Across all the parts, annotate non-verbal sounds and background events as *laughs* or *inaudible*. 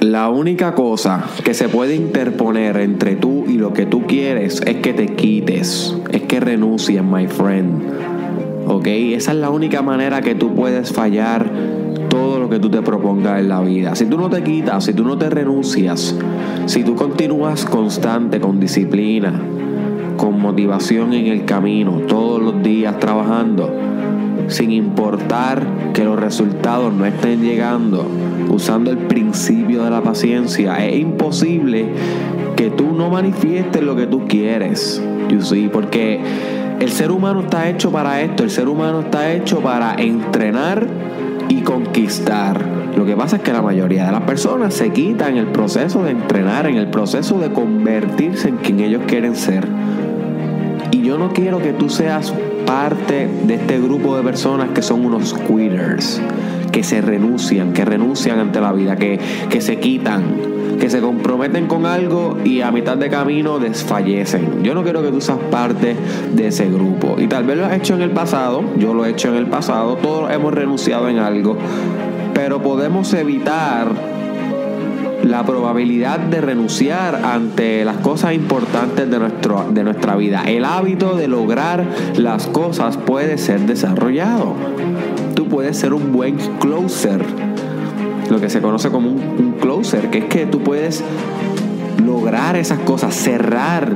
La única cosa que se puede interponer entre tú y lo que tú quieres es que te quites, es que renuncies, my friend. ¿Ok? Esa es la única manera que tú puedes fallar todo lo que tú te propongas en la vida. Si tú no te quitas, si tú no te renuncias, si tú continúas constante, con disciplina, con motivación en el camino, todos los días trabajando, sin importar que los resultados no estén llegando, usando el principio de la paciencia, es imposible que tú no manifiestes lo que tú quieres. You see, porque el ser humano está hecho para esto, el ser humano está hecho para entrenar y conquistar. Lo que pasa es que la mayoría de las personas se quitan el proceso de entrenar, en el proceso de convertirse en quien ellos quieren ser. Y yo no quiero que tú seas parte de este grupo de personas que son unos quitters, que se renuncian, que renuncian ante la vida, que, que se quitan, que se comprometen con algo y a mitad de camino desfallecen. Yo no quiero que tú seas parte de ese grupo. Y tal vez lo has hecho en el pasado, yo lo he hecho en el pasado, todos hemos renunciado en algo, pero podemos evitar la probabilidad de renunciar ante las cosas importantes de, nuestro, de nuestra vida. El hábito de lograr las cosas puede ser desarrollado. Tú puedes ser un buen closer, lo que se conoce como un, closer, que es que tú puedes lograr esas cosas, cerrar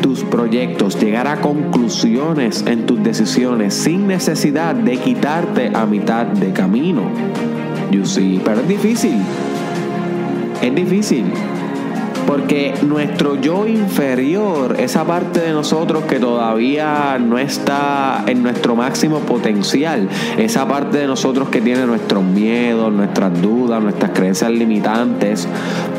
tus proyectos, llegar a conclusiones en tus decisiones sin necesidad de quitarte a mitad de camino. You see, pero es difícil. Es difícil. Porque nuestro yo inferior, esa parte de nosotros que todavía no está en nuestro máximo potencial, esa parte de nosotros que tiene nuestros miedos, nuestras dudas, nuestras creencias limitantes,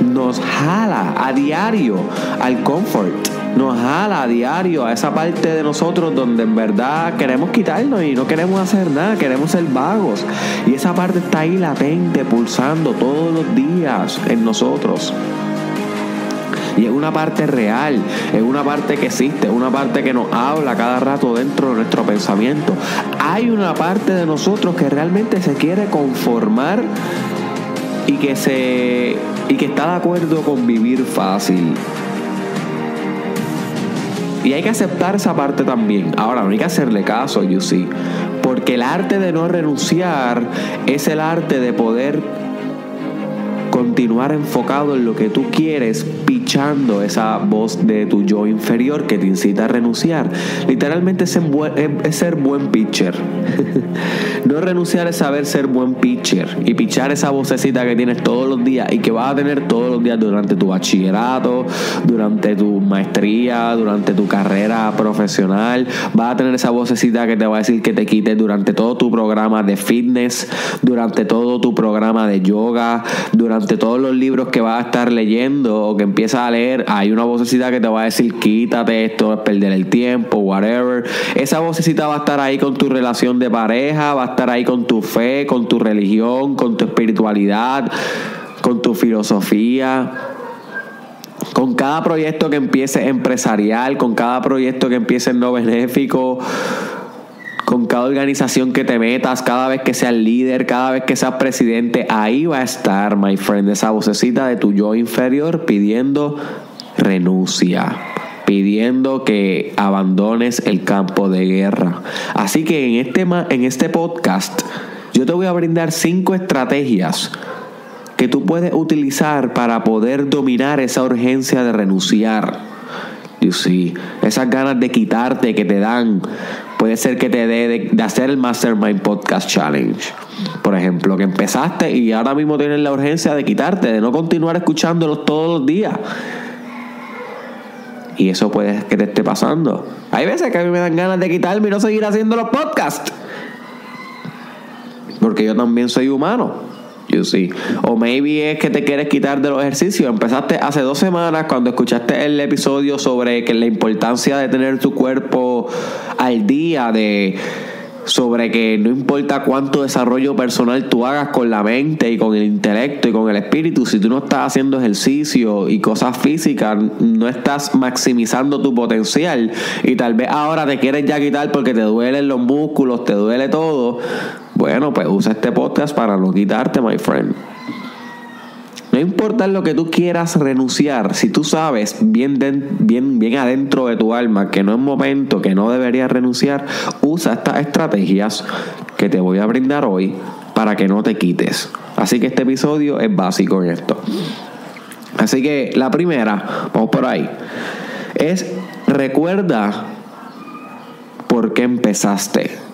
nos jala a diario al comfort nos jala a diario a esa parte de nosotros donde en verdad queremos quitarnos y no queremos hacer nada, queremos ser vagos. Y esa parte está ahí latente, pulsando todos los días en nosotros. Y es una parte real, es una parte que existe, es una parte que nos habla cada rato dentro de nuestro pensamiento. Hay una parte de nosotros que realmente se quiere conformar y que se y que está de acuerdo con vivir fácil. Y hay que aceptar esa parte también. Ahora, no hay que hacerle caso, you see. Porque el arte de no renunciar es el arte de poder continuar enfocado en lo que tú quieres, pichando esa voz de tu yo inferior que te incita a renunciar. Literalmente es, es ser buen pitcher. *laughs* no renunciar es saber ser buen pitcher y pichar esa vocecita que tienes todos los días y que vas a tener todos los días durante tu bachillerato, durante tu maestría, durante tu carrera profesional. Vas a tener esa vocecita que te va a decir que te quites durante todo tu programa de fitness, durante todo tu programa de yoga, durante todos los libros que vas a estar leyendo o que empiezas a leer, hay una vocecita que te va a decir quítate esto, es perder el tiempo, whatever. Esa vocecita va a estar ahí con tu relación de pareja, va a estar ahí con tu fe, con tu religión, con tu espiritualidad, con tu filosofía. Con cada proyecto que empiece empresarial, con cada proyecto que empiece no benéfico, con cada organización que te metas, cada vez que seas líder, cada vez que seas presidente, ahí va a estar, my friend, esa vocecita de tu yo inferior pidiendo renuncia pidiendo que abandones el campo de guerra. Así que en este, en este podcast yo te voy a brindar cinco estrategias que tú puedes utilizar para poder dominar esa urgencia de renunciar. You see, esas ganas de quitarte que te dan puede ser que te dé de, hacer el Mastermind Podcast Challenge. Por ejemplo, que empezaste y ahora mismo tienes la urgencia de quitarte, de no continuar escuchándolos todos los días. Y eso puede que te esté pasando. Hay veces que a mí me dan ganas de quitarme y no seguir haciendo los podcasts. Porque yo también soy humano. You see. O maybe es que te quieres quitar de los ejercicios. Empezaste hace dos semanas cuando escuchaste el episodio sobre que la importancia de tener tu cuerpo al día, de sobre que no importa cuánto desarrollo personal tú hagas con la mente y con el intelecto y con el espíritu, si tú no estás haciendo ejercicio y cosas físicas, no estás maximizando tu potencial y tal vez ahora te quieres ya quitar porque te duelen los músculos, te duele todo, bueno, pues usa este podcast para no quitarte, my friend. No importa lo que tú quieras renunciar, si tú sabes bien, bien, bien adentro de tu alma que no es momento, que no deberías renunciar, usa estas estrategias que te voy a brindar hoy para que no te quites. Así que este episodio es básico en esto. Así que la primera, vamos por ahí, es recuerda por qué empezaste.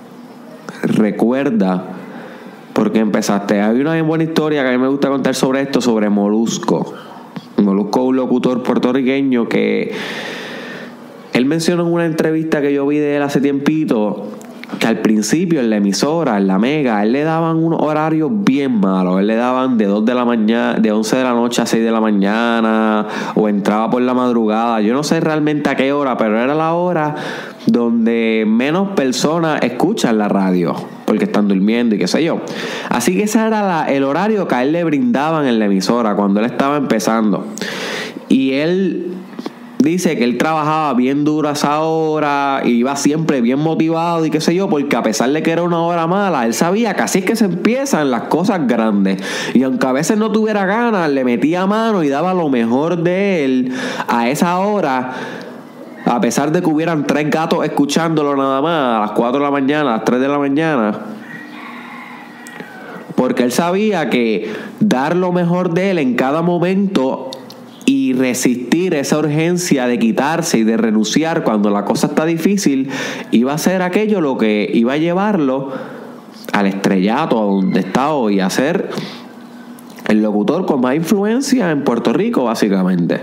Recuerda por qué empezaste. Hay una buena historia que a mí me gusta contar sobre esto, sobre Molusco. Molusco un locutor puertorriqueño que él mencionó en una entrevista que yo vi de él hace tiempito que al principio en la emisora, en la mega, él le daban unos horarios bien malos. Él le daban de 2 de la mañana, de 11 de la noche a 6 de la mañana, o entraba por la madrugada. Yo no sé realmente a qué hora, pero era la hora donde menos personas escuchan la radio, porque están durmiendo y qué sé yo. Así que ese era el horario que a él le brindaban en la emisora cuando él estaba empezando. Y él dice que él trabajaba bien duro a esa hora, iba siempre bien motivado y qué sé yo, porque a pesar de que era una hora mala, él sabía que así es que se empiezan las cosas grandes. Y aunque a veces no tuviera ganas, le metía mano y daba lo mejor de él a esa hora. A pesar de que hubieran tres gatos escuchándolo nada más a las 4 de la mañana, a las 3 de la mañana. Porque él sabía que dar lo mejor de él en cada momento y resistir esa urgencia de quitarse y de renunciar cuando la cosa está difícil, iba a ser aquello lo que iba a llevarlo al estrellato, a donde está hoy, a ser el locutor con más influencia en Puerto Rico, básicamente.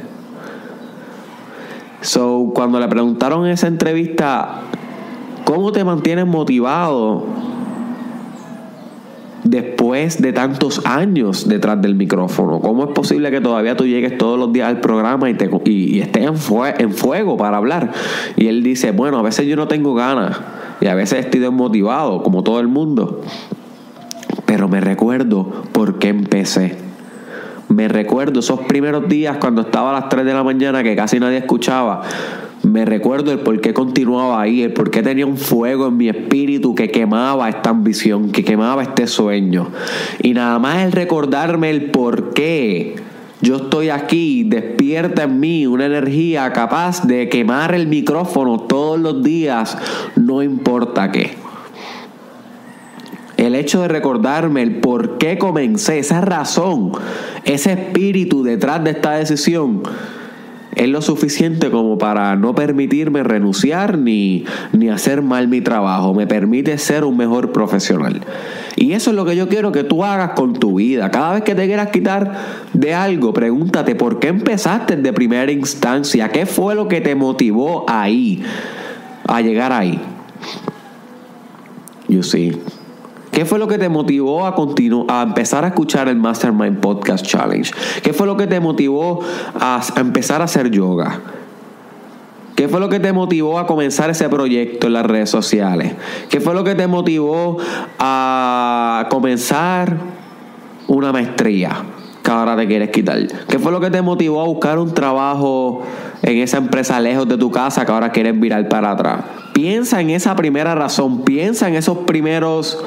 So, cuando le preguntaron en esa entrevista, ¿cómo te mantienes motivado después de tantos años detrás del micrófono? ¿Cómo es posible que todavía tú llegues todos los días al programa y, estés en, en, fuego para hablar? Y él dice, bueno, a veces yo no tengo ganas y a veces estoy desmotivado, como todo el mundo. Pero me recuerdo por qué empecé. Me recuerdo esos primeros días cuando estaba a las 3 de la mañana que casi nadie escuchaba me recuerdo el por qué continuaba ahí, el por qué tenía un fuego en mi espíritu que quemaba esta ambición, que quemaba este sueño. Y nada más el recordarme el por qué yo estoy aquí, despierta en mí una energía capaz de quemar el micrófono todos los días, no importa qué. El hecho de recordarme el por qué comencé, esa razón, ese espíritu detrás de esta decisión, es lo suficiente como para no permitirme renunciar ni, ni hacer mal mi trabajo. Me permite ser un mejor profesional. Y eso es lo que yo quiero que tú hagas con tu vida. Cada vez que te quieras quitar de algo, pregúntate por qué empezaste de primera instancia. ¿Qué fue lo que te motivó ahí, a llegar ahí? You see. ¿Qué fue lo que te motivó a, a empezar a escuchar el Mastermind Podcast Challenge? ¿Qué fue lo que te motivó a, empezar a hacer yoga? ¿Qué fue lo que te motivó a comenzar ese proyecto en las redes sociales? ¿Qué fue lo que te motivó a comenzar una maestría que ahora te quieres quitar? ¿Qué fue lo que te motivó a buscar un trabajo en esa empresa lejos de tu casa que ahora quieres virar para atrás? Piensa en esa primera razón, piensa en esos primeros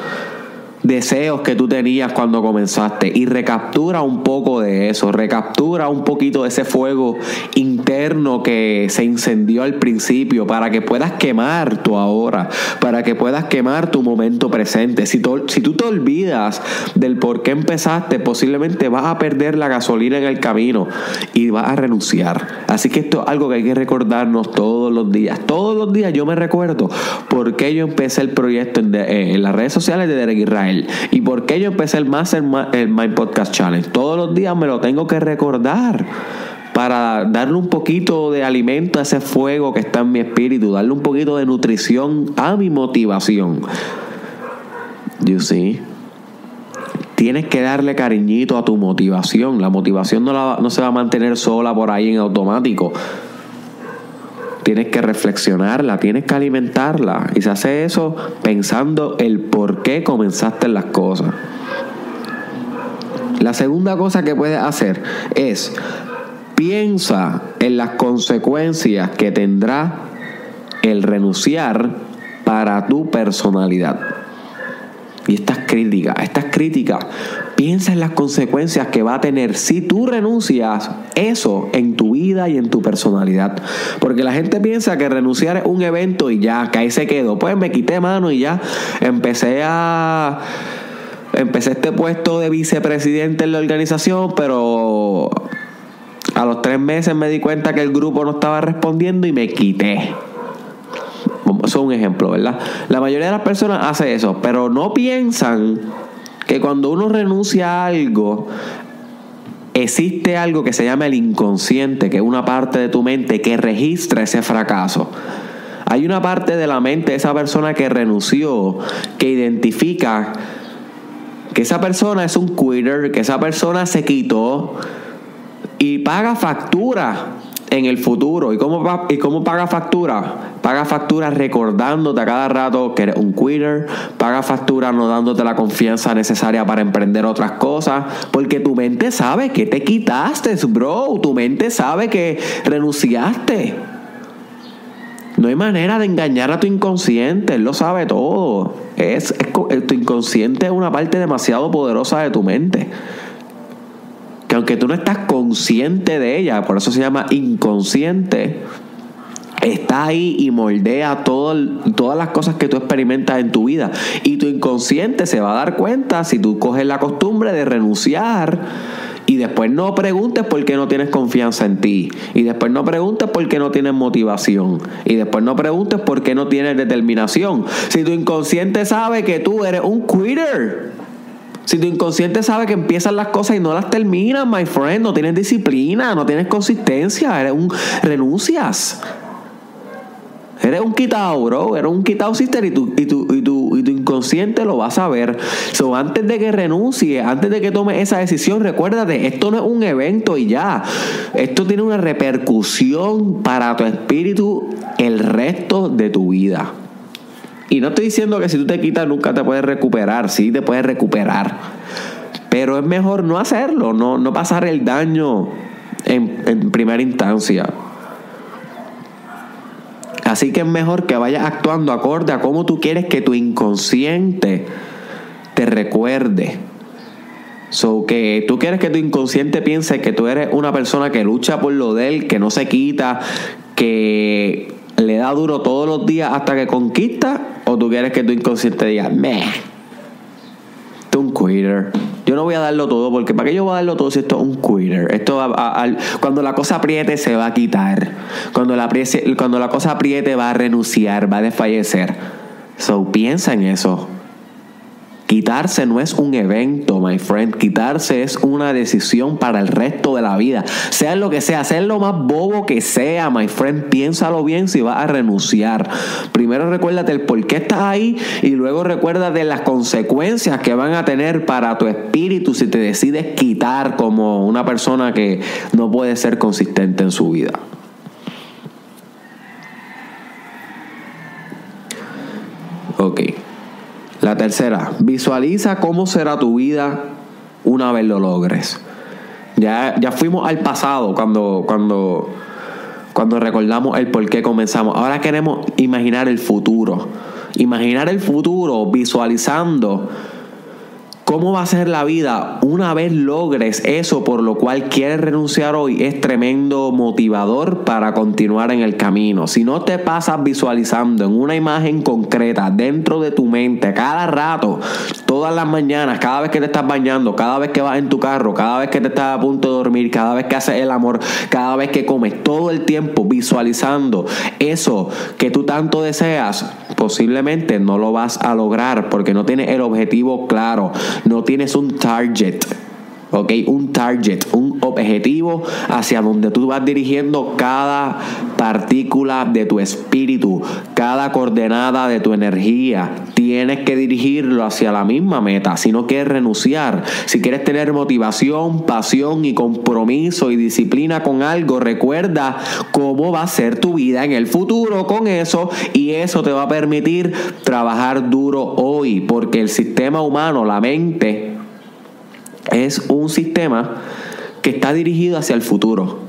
deseos que tú tenías cuando comenzaste y recaptura un poco de eso, recaptura un poquito de ese fuego interno que se incendió al principio para que puedas quemar tu ahora, para que puedas quemar tu momento presente. Si, tú te olvidas del por qué empezaste, posiblemente vas a perder la gasolina en el camino y vas a renunciar. Así que esto es algo que hay que recordarnos todos los días. Todos los días yo me recuerdo por qué yo empecé el proyecto en, en las redes sociales de Derek Israel ¿Y por qué yo empecé el Master el My Podcast Challenge? Todos los días me lo tengo que recordar para darle un poquito de alimento a ese fuego que está en mi espíritu, darle un poquito de nutrición a mi motivación. You see? Tienes que darle cariñito a tu motivación. La motivación no se va a mantener sola por ahí en automático tienes que reflexionarla, tienes que alimentarla. Y se hace eso pensando el por qué comenzaste las cosas. La segunda cosa que puedes hacer es piensa en las consecuencias que tendrá el renunciar para tu personalidad. y estas críticas, estas críticas, piensa en las consecuencias que va a tener si tú renuncias eso en tu vida y en tu personalidad. Porque la gente piensa que renunciar es un evento y ya, que ahí se quedó. Pues me quité mano y ya empecé a empecé este puesto de vicepresidente en la organización, pero a los tres meses me di cuenta que el grupo no estaba respondiendo y me quité. Eso es un ejemplo, ¿verdad? La mayoría de las personas hace eso, pero no piensan que cuando uno renuncia a algo, existe algo que se llama el inconsciente, que es una parte de tu mente que registra ese fracaso. Hay una parte de la mente de esa persona que renunció, que identifica que esa persona es un quitter, que esa persona se quitó y paga factura en el futuro. ¿Y cómo, ¿Y cómo paga factura? Paga factura recordándote a cada rato que eres un quitter. Paga factura no dándote la confianza necesaria para emprender otras cosas. Porque tu mente sabe que te quitaste, bro. Tu mente sabe que renunciaste. No hay manera de engañar a tu inconsciente. Él lo sabe todo. Es, es, tu inconsciente es una parte demasiado poderosa de tu mente que aunque tú no estás consciente de ella, por eso se llama inconsciente, está ahí y moldea todo, todas las cosas que tú experimentas en tu vida. Y tu inconsciente se va a dar cuenta si tú coges la costumbre de renunciar. Y después no preguntes por qué no tienes confianza en ti. Y después no preguntes por qué no tienes motivación. Y después no preguntes por qué no tienes determinación. Si tu inconsciente sabe que tú eres un quitter. Si tu inconsciente sabe que empiezan las cosas y no las terminas, my friend, no tienes disciplina, no tienes consistencia, eres un renuncias. Eres un quitado, bro. Eres un quitado sister y tu, y tu, y tu, y tu inconsciente lo va a saber. Antes de que renuncie, antes de que tome esa decisión, recuérdate, esto no es un evento y ya. Esto tiene una repercusión para tu espíritu el resto de tu vida. Y no estoy diciendo que si tú te quitas nunca te puedes recuperar, sí te puedes recuperar. Pero es mejor no hacerlo, no, no pasar el daño en, en primera instancia. Así que es mejor que vayas actuando acorde a cómo tú quieres que tu inconsciente te recuerde. So que tú quieres que tu inconsciente piense que tú eres una persona que lucha por lo de él, que no se quita, que le da duro todos los días hasta que conquista, o tú quieres que tu inconsciente diga, meh, tú un quitter. Yo no voy a darlo todo, porque ¿para qué yo voy a darlo todo si esto es un quitter? Esto cuando la cosa apriete se va a quitar. Cuando la, cuando la cosa apriete va a renunciar, va a desfallecer. So piensa en eso. Quitarse no es un evento, my friend. Quitarse es una decisión para el resto de la vida. Sea lo que sea, sea lo más bobo que sea, my friend. Piénsalo bien si vas a renunciar. Primero recuérdate el por qué estás ahí y luego recuérdate las consecuencias que van a tener para tu espíritu si te decides quitar como una persona que no puede ser consistente en su vida. Ok. La tercera, visualiza cómo será tu vida una vez lo logres. Ya, ya fuimos al pasado cuando, cuando, cuando recordamos el por qué comenzamos. Ahora queremos imaginar el futuro. Imaginar el futuro visualizando cómo va a ser la vida una vez logres eso por lo cual quieres renunciar hoy es tremendo motivador para continuar en el camino. Si no te pasas visualizando en una imagen concreta dentro de tu mente cada rato, todas las mañanas, cada vez que te estás bañando, cada vez que vas en tu carro, cada vez que te estás a punto de dormir, cada vez que haces el amor, cada vez que comes, todo el tiempo visualizando eso que tú tanto deseas, posiblemente no lo vas a lograr porque no tienes el objetivo claro no tienes un target. ¿Ok? Un target, un objetivo hacia donde tú vas dirigiendo cada partícula de tu espíritu, cada coordenada de tu energía. Tienes que dirigirlo hacia la misma meta. Si no quieres renunciar, si quieres tener motivación, pasión y compromiso y disciplina con algo, recuerda cómo va a ser tu vida en el futuro con eso y eso te va a permitir trabajar duro hoy, porque el sistema humano, la mente, es un sistema que está dirigido hacia el futuro.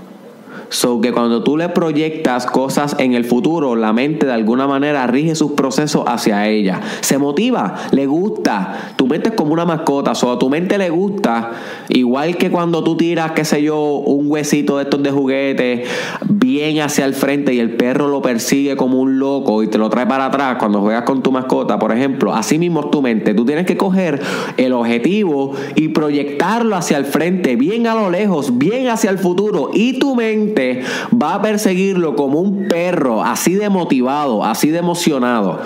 So que cuando tú le proyectas cosas en el futuro, la mente de alguna manera rige sus procesos hacia ella. Se motiva, le gusta. Tu mente es como una mascota, so a tu mente le gusta. Igual que cuando tú tiras, qué sé yo, un huesito de estos de juguete bien hacia el frente y el perro lo persigue como un loco y te lo trae para atrás cuando juegas con tu mascota, por ejemplo. Así mismo es tu mente. Tú tienes que coger el objetivo y proyectarlo hacia el frente, bien a lo lejos, bien hacia el futuro. Y tu mente va a perseguirlo como un perro, así de motivado, así de emocionado.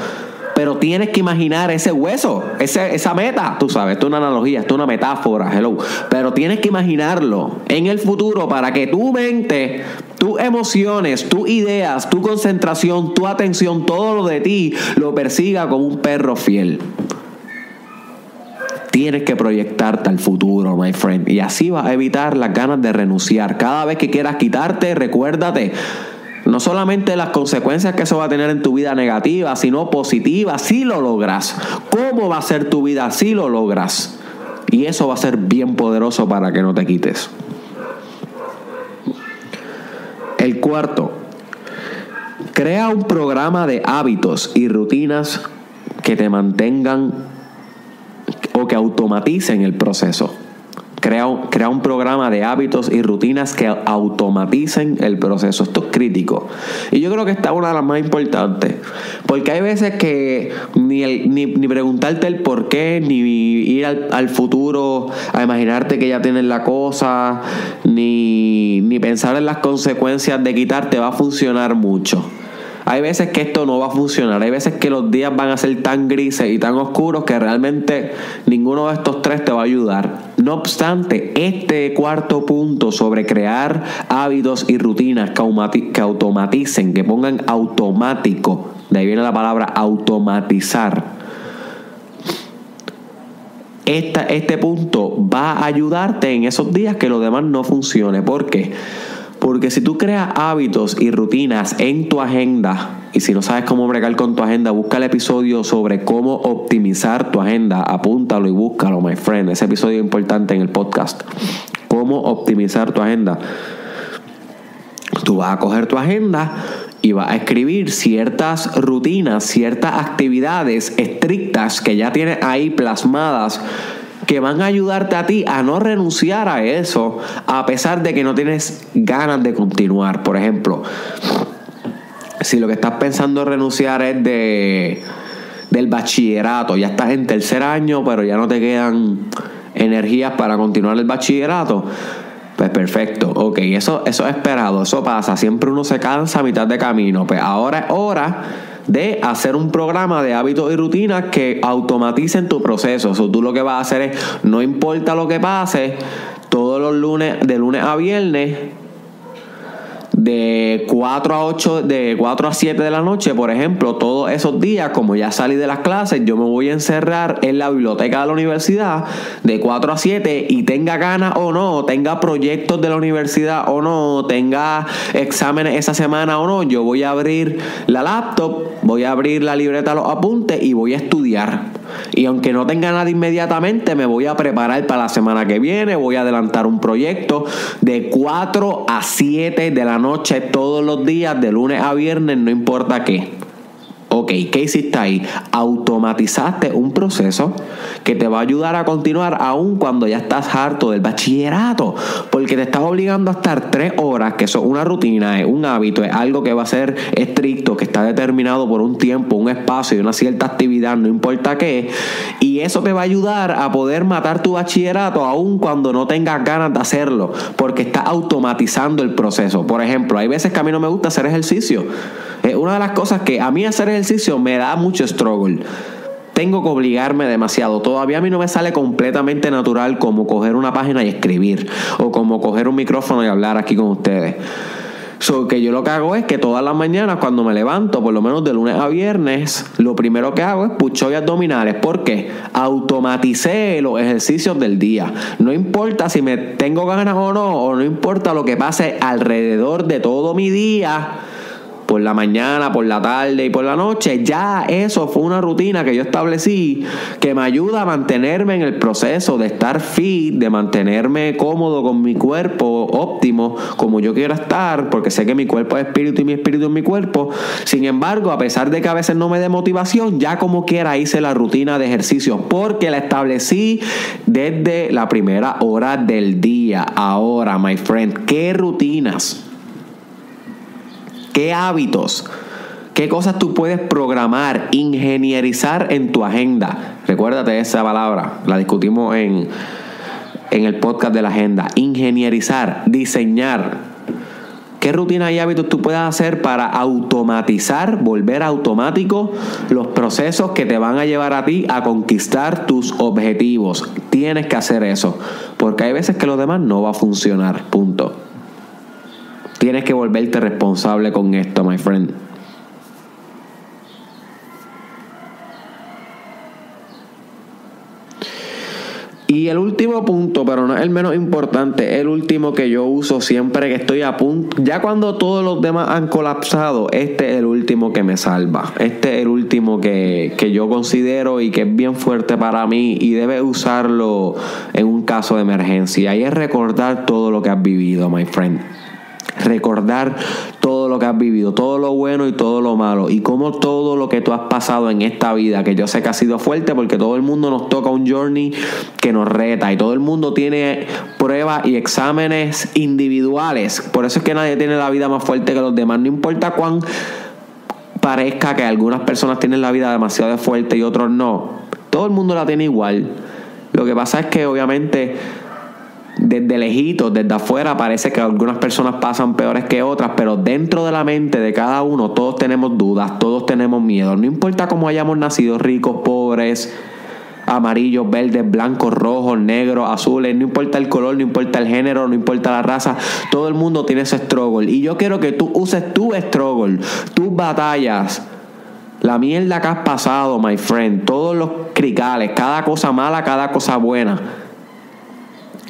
Pero tienes que imaginar ese hueso, esa meta, tú sabes, esto es una analogía, esto es una metáfora, hello. Pero tienes que imaginarlo en el futuro para que tu mente, tus emociones, tus ideas, tu concentración, tu atención, todo lo de ti lo persiga como un perro fiel tienes que proyectarte al futuro, my friend. Y así vas a evitar las ganas de renunciar. Cada vez que quieras quitarte, recuérdate. No solamente las consecuencias que eso va a tener en tu vida negativa, sino positiva, si lo logras. ¿Cómo va a ser tu vida si lo logras? Y eso va a ser bien poderoso para que no te quites. El cuarto, crea un programa de hábitos y rutinas que te mantengan que automaticen el proceso. Crea, crea, un programa de hábitos y rutinas que automaticen el proceso. Esto es crítico. Y yo creo que esta es una de las más importantes. Porque hay veces que ni, ni, preguntarte el por qué, ni ir al, al, futuro a imaginarte que ya tienes la cosa, ni, ni pensar en las consecuencias de quitarte va a funcionar mucho. Hay veces que esto no va a funcionar. Hay veces que los días van a ser tan grises y tan oscuros que realmente ninguno de estos tres te va a ayudar. No obstante, este cuarto punto sobre crear hábitos y rutinas que automaticen, que pongan automático, de ahí viene la palabra automatizar. este punto va a ayudarte en esos días que lo demás no funcione. ¿Por qué? Porque si tú creas hábitos y rutinas en tu agenda, y si no sabes cómo bregar con tu agenda, busca el episodio sobre cómo optimizar tu agenda, apúntalo y búscalo, my friend. Ese episodio es importante en el podcast. Cómo optimizar tu agenda. Tú vas a coger tu agenda y vas a escribir ciertas rutinas, ciertas actividades estrictas que ya tienes ahí plasmadas que van a ayudarte a ti a no renunciar a eso a pesar de que no tienes ganas de continuar. Por ejemplo, si lo que estás pensando renunciar es de del bachillerato, ya estás en tercer año, pero ya no te quedan energías para continuar el bachillerato. Pues perfecto, ok, eso, eso es esperado, eso pasa, siempre uno se cansa a mitad de camino, pues ahora es hora de hacer un programa de hábitos y rutinas que automaticen tu proceso. Tú lo que vas a hacer es, no importa lo que pase, todos los lunes, de lunes a viernes, de 4 a 8, de 4 a 7 de la noche, por ejemplo, todos esos días, como ya salí de las clases, yo me voy a encerrar en la biblioteca de la universidad de 4 a 7 y tenga ganas o no, tenga proyectos de la universidad o no, tenga exámenes esa semana o no, yo voy a abrir la laptop, voy a abrir la libreta, los apuntes y voy a estudiar. Y aunque no tenga nada inmediatamente, me voy a preparar para la semana que viene. Voy a adelantar un proyecto de 4 a 7 de la noche todos los días, de lunes a viernes, no importa qué. Ok, ¿qué hiciste ahí? Automatizaste un proceso que te va a ayudar a continuar aún cuando ya estás harto del bachillerato, porque te estás obligando a estar tres horas, que eso es una rutina, es un hábito, es algo que va a ser estricto, que está determinado por un tiempo, un espacio y una cierta actividad, no importa qué, y eso te va a ayudar a poder matar tu bachillerato aún cuando no tengas ganas de hacerlo, porque está automatizando el proceso. Por ejemplo, hay veces que a mí no me gusta hacer ejercicio. Es una de las cosas que a mí hacer ejercicio me da mucho struggle. Tengo que obligarme demasiado. Todavía a mí no me sale completamente natural como coger una página y escribir. O como coger un micrófono y hablar aquí con ustedes. So, que yo lo que hago es que todas las mañanas cuando me levanto, por lo menos de lunes a viernes, lo primero que hago es pucho y abdominales. ¿Por qué? Automaticé los ejercicios del día. No importa si me tengo ganas o no, o no importa lo que pase alrededor de todo mi día por la mañana, por la tarde y por la noche, ya eso fue una rutina que yo establecí que me ayuda a mantenerme en el proceso de estar fit, de mantenerme cómodo con mi cuerpo óptimo, como yo quiero estar, porque sé que mi cuerpo es espíritu y mi espíritu es mi cuerpo. Sin embargo, a pesar de que a veces no me dé motivación, ya como quiera hice la rutina de ejercicio, porque la establecí desde la primera hora del día. Ahora, my friend, ¿qué rutinas? ¿Qué hábitos? ¿Qué cosas tú puedes programar, ingenierizar en tu agenda? Recuérdate esa palabra, la discutimos en, en el podcast de la agenda. Ingenierizar, diseñar. ¿Qué rutinas y hábitos tú puedes hacer para automatizar, volver automático los procesos que te van a llevar a ti a conquistar tus objetivos? Tienes que hacer eso, porque hay veces que lo demás no va a funcionar, punto. Tienes que volverte responsable con esto, my friend. Y el último punto, pero no el menos importante, el último que yo uso siempre que estoy a punto, ya cuando todos los demás han colapsado, este es el último que me salva. Este es el último que, que yo considero y que es bien fuerte para mí y debes usarlo en un caso de emergencia. Y es recordar todo lo que has vivido, my friend recordar todo lo que has vivido, todo lo bueno y todo lo malo, y cómo todo lo que tú has pasado en esta vida, que yo sé que ha sido fuerte porque todo el mundo nos toca un journey que nos reta y todo el mundo tiene pruebas y exámenes individuales. Por eso es que nadie tiene la vida más fuerte que los demás, no importa cuán parezca que algunas personas tienen la vida demasiado fuerte y otros no. Todo el mundo la tiene igual. Lo que pasa es que obviamente desde lejitos, desde afuera, parece que algunas personas pasan peores que otras, pero dentro de la mente de cada uno todos tenemos dudas, todos tenemos miedo. No importa cómo hayamos nacido, ricos, pobres, amarillos, verdes, blancos, rojos, negros, azules, no importa el color, no importa el género, no importa la raza, todo el mundo tiene ese struggle. Y yo quiero que tú uses tu struggle, tus batallas. La mierda que has pasado, my friend, todos los cricales, cada cosa mala, cada cosa buena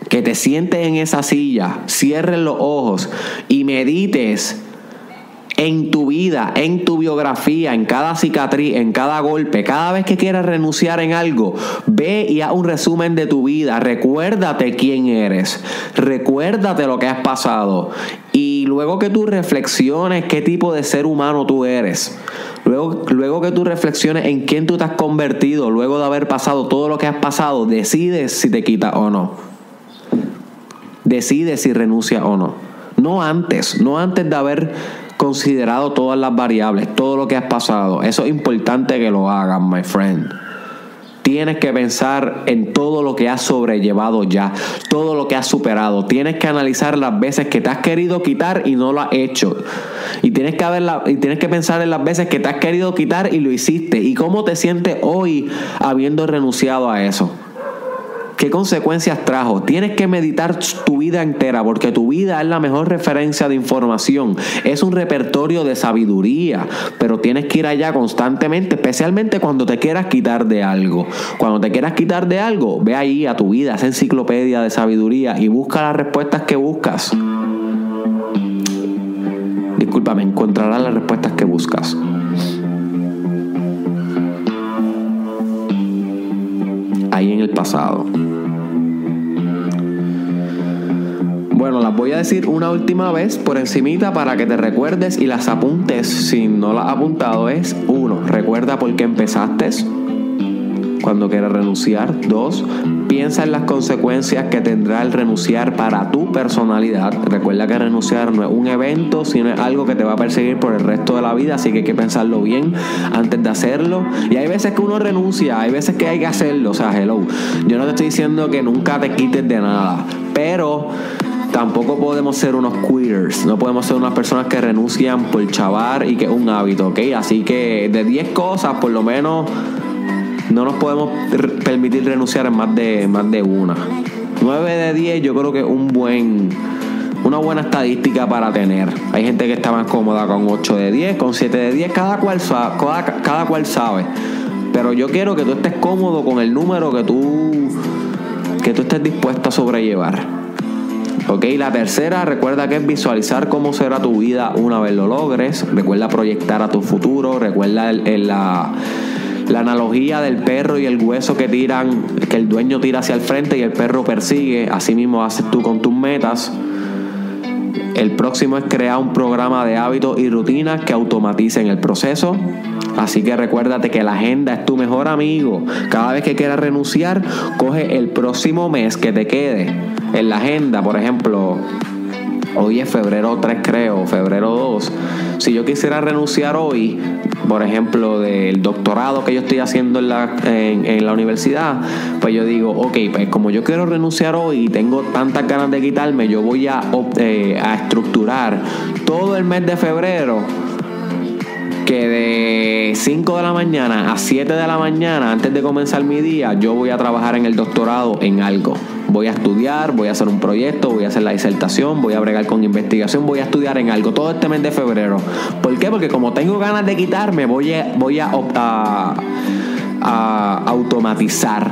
que te sientes en esa silla, cierres los ojos y medites en tu vida, en tu biografía, en cada cicatriz, en cada golpe, cada vez que quieras renunciar en algo, ve y haz un resumen de tu vida, recuérdate quién eres, recuérdate lo que has pasado. Y luego que tú reflexiones qué tipo de ser humano tú eres, luego, luego que tú reflexiones en quién tú te has convertido, luego de haber pasado todo lo que has pasado, decides si te quitas o no decide si renuncia o no. No antes, no antes de haber considerado todas las variables, todo lo que has pasado. Eso es importante que lo hagas, my friend. Tienes que pensar en todo lo que has sobrellevado ya, todo lo que has superado. Tienes que analizar las veces que te has querido quitar y no lo has hecho. Y tienes que, y tienes que pensar en las veces que te has querido quitar y lo hiciste. Y cómo te sientes hoy habiendo renunciado a eso. ¿Qué consecuencias trajo? Tienes que meditar tu vida entera porque tu vida es la mejor referencia de información. Es un repertorio de sabiduría, pero tienes que ir allá constantemente, especialmente cuando te quieras quitar de algo. Cuando te quieras quitar de algo, ve ahí a tu vida, esa enciclopedia de sabiduría y busca las respuestas que buscas. Discúlpame, encontrarás las respuestas que buscas. El pasado. Bueno, las voy a decir una última vez por encimita para que te recuerdes y las apuntes si no las has apuntado. Es uno, recuerda por qué empezaste cuando quieras renunciar. Dos, piensa en las consecuencias que tendrá el renunciar para tu personalidad. Recuerda que renunciar no es un evento, sino es algo que te va a perseguir por el resto de la vida, así que hay que pensarlo bien antes de hacerlo. Y hay veces que uno renuncia, hay veces que hay que hacerlo. O sea, hello. Yo no te estoy diciendo que nunca te quites de nada, pero tampoco podemos ser unos queers, no podemos ser unas personas que renuncian por chavar y que es un hábito, ¿ok? Así que de 10 cosas, por lo menos, no nos podemos permitir renunciar en más de, más de una. 9 de 10 yo creo que es un buen, una buena estadística para tener. Hay gente que está más cómoda con 8 de 10, con 7 de 10, cada cual, cada, cada cual sabe. Pero yo quiero que tú estés cómodo con el número que tú, que tú estés dispuesto a sobrellevar. Ok, la tercera, recuerda que es visualizar cómo será tu vida una vez lo logres. Recuerda proyectar a tu futuro. Recuerda la, la analogía del perro y el hueso que tiran, que el dueño tira hacia el frente y el perro persigue. Así mismo haces tú con tus metas. El próximo es crear un programa de hábitos y rutinas que automaticen el proceso. Así que recuérdate que la agenda es tu mejor amigo. Cada vez que quieras renunciar, coge el próximo mes que te quede en la agenda. Por ejemplo, hoy es febrero 3 creo, febrero 2. Si yo quisiera renunciar hoy, por ejemplo, del doctorado que yo estoy haciendo en la, en, la universidad, pues yo digo, ok, pues como yo quiero renunciar hoy y tengo tantas ganas de quitarme, yo voy a, eh, a estructurar todo el mes de febrero que de 5 de la mañana a 7 de la mañana, antes de comenzar mi día, yo voy a trabajar en el doctorado en algo. Voy a estudiar, voy a hacer un proyecto, voy a hacer la disertación, voy a bregar con investigación, voy a estudiar en algo todo este mes de febrero. ¿Por qué? Porque como tengo ganas de quitarme, voy a, voy a, a automatizar.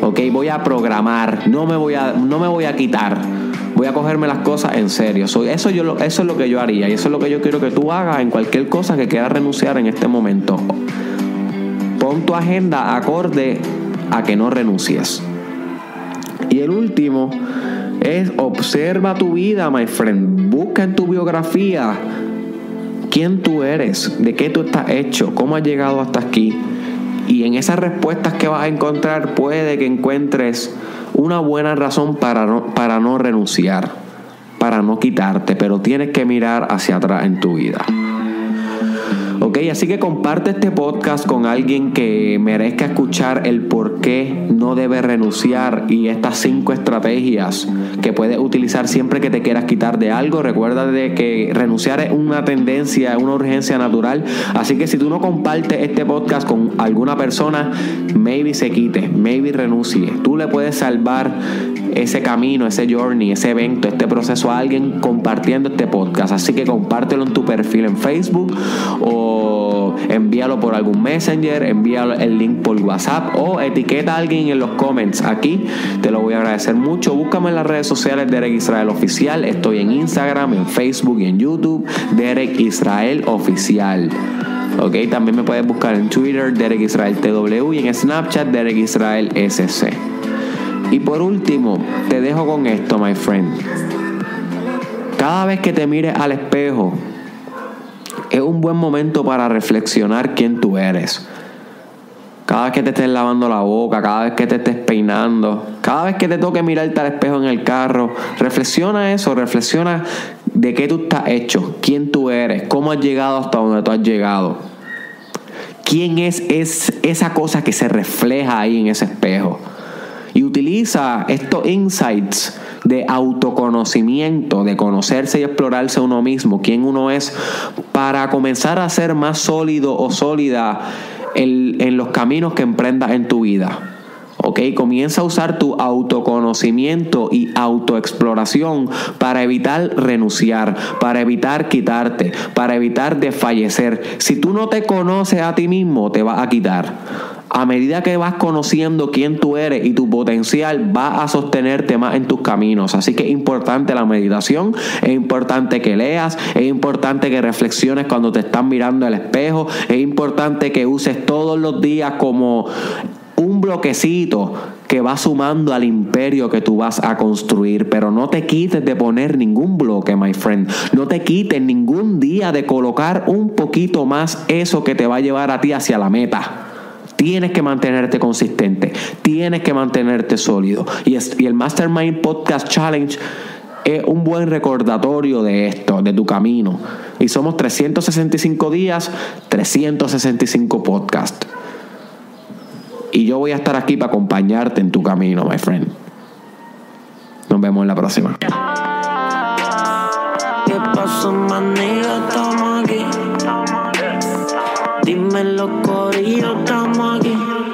¿Ok? Voy a programar, no me voy a, no me voy a quitar voy a cogerme las cosas en serio. eso, eso es lo que yo haría y eso es lo que yo quiero que tú hagas en cualquier cosa que quieras renunciar en este momento. Pon tu agenda acorde a que no renuncies. Y el último es observa tu vida, my friend. Busca en tu biografía quién tú eres, de qué tú estás hecho, cómo has llegado hasta aquí. Y en esas respuestas que vas a encontrar puede que encuentres una buena razón para no, para no renunciar, para no quitarte, pero tienes que mirar hacia atrás en tu vida. Ok, así que comparte este podcast con alguien que merezca escuchar el por qué no debe renunciar y estas cinco estrategias que puedes utilizar siempre que te quieras quitar de algo. Recuerda de que renunciar es una tendencia, es una urgencia natural. Así que si tú no compartes este podcast con alguna persona, maybe se quite, maybe renuncie. Tú le puedes salvar ese camino, ese journey, ese evento, este proceso a alguien compartiendo este podcast. Así que compártelo en tu perfil en Facebook o envíalo por algún messenger, envíalo el link por WhatsApp o etiqueta a alguien en los comments aquí. Te lo voy a agradecer mucho. Búscame en las redes sociales Derek Israel Oficial. Estoy en Instagram, en Facebook y en YouTube. Derek Israel Oficial. Ok, también me puedes buscar en Twitter, Derek Israel TW y en Snapchat, Derek Israel SC. Y por último, te dejo con esto, my friend. Cada vez que te mires al espejo, es un buen momento para reflexionar quién tú eres. Cada vez que te estés lavando la boca, cada vez que te estés peinando, cada vez que te toque mirarte al espejo en el carro, reflexiona eso, reflexiona de qué tú estás hecho, quién tú eres, cómo has llegado hasta donde tú has llegado. ¿Quién es, es esa cosa que se refleja ahí en ese espejo? Y utiliza estos insights de autoconocimiento, de conocerse y explorarse uno mismo, quién uno es, para comenzar a ser más sólido o sólida en, en los caminos que emprendas en tu vida. ¿ok? Comienza a usar tu autoconocimiento y autoexploración para evitar renunciar, para evitar quitarte, para evitar desfallecer. Si tú no te conoces a ti mismo, te vas a quitar a medida que vas conociendo quién tú eres y tu potencial, va a sostenerte más en tus caminos. Así que es importante la meditación, es importante que leas, es importante que reflexiones cuando te están mirando al espejo, es importante que uses todos los días como un bloquecito que va sumando al imperio que tú vas a construir. Pero no te quites de poner ningún bloque, my friend. No te quites ningún día de colocar un poquito más eso que te va a llevar a ti hacia la meta. Tienes que mantenerte consistente, tienes que mantenerte sólido. Y, el Mastermind Podcast Challenge es un buen recordatorio de esto, de tu camino. Y somos 365 días, 365 podcasts. Y yo voy a estar aquí para acompañarte en tu camino, my friend. Nos vemos en la próxima. ¿Qué pasó. Dímelo, Corillo, estamos aquí.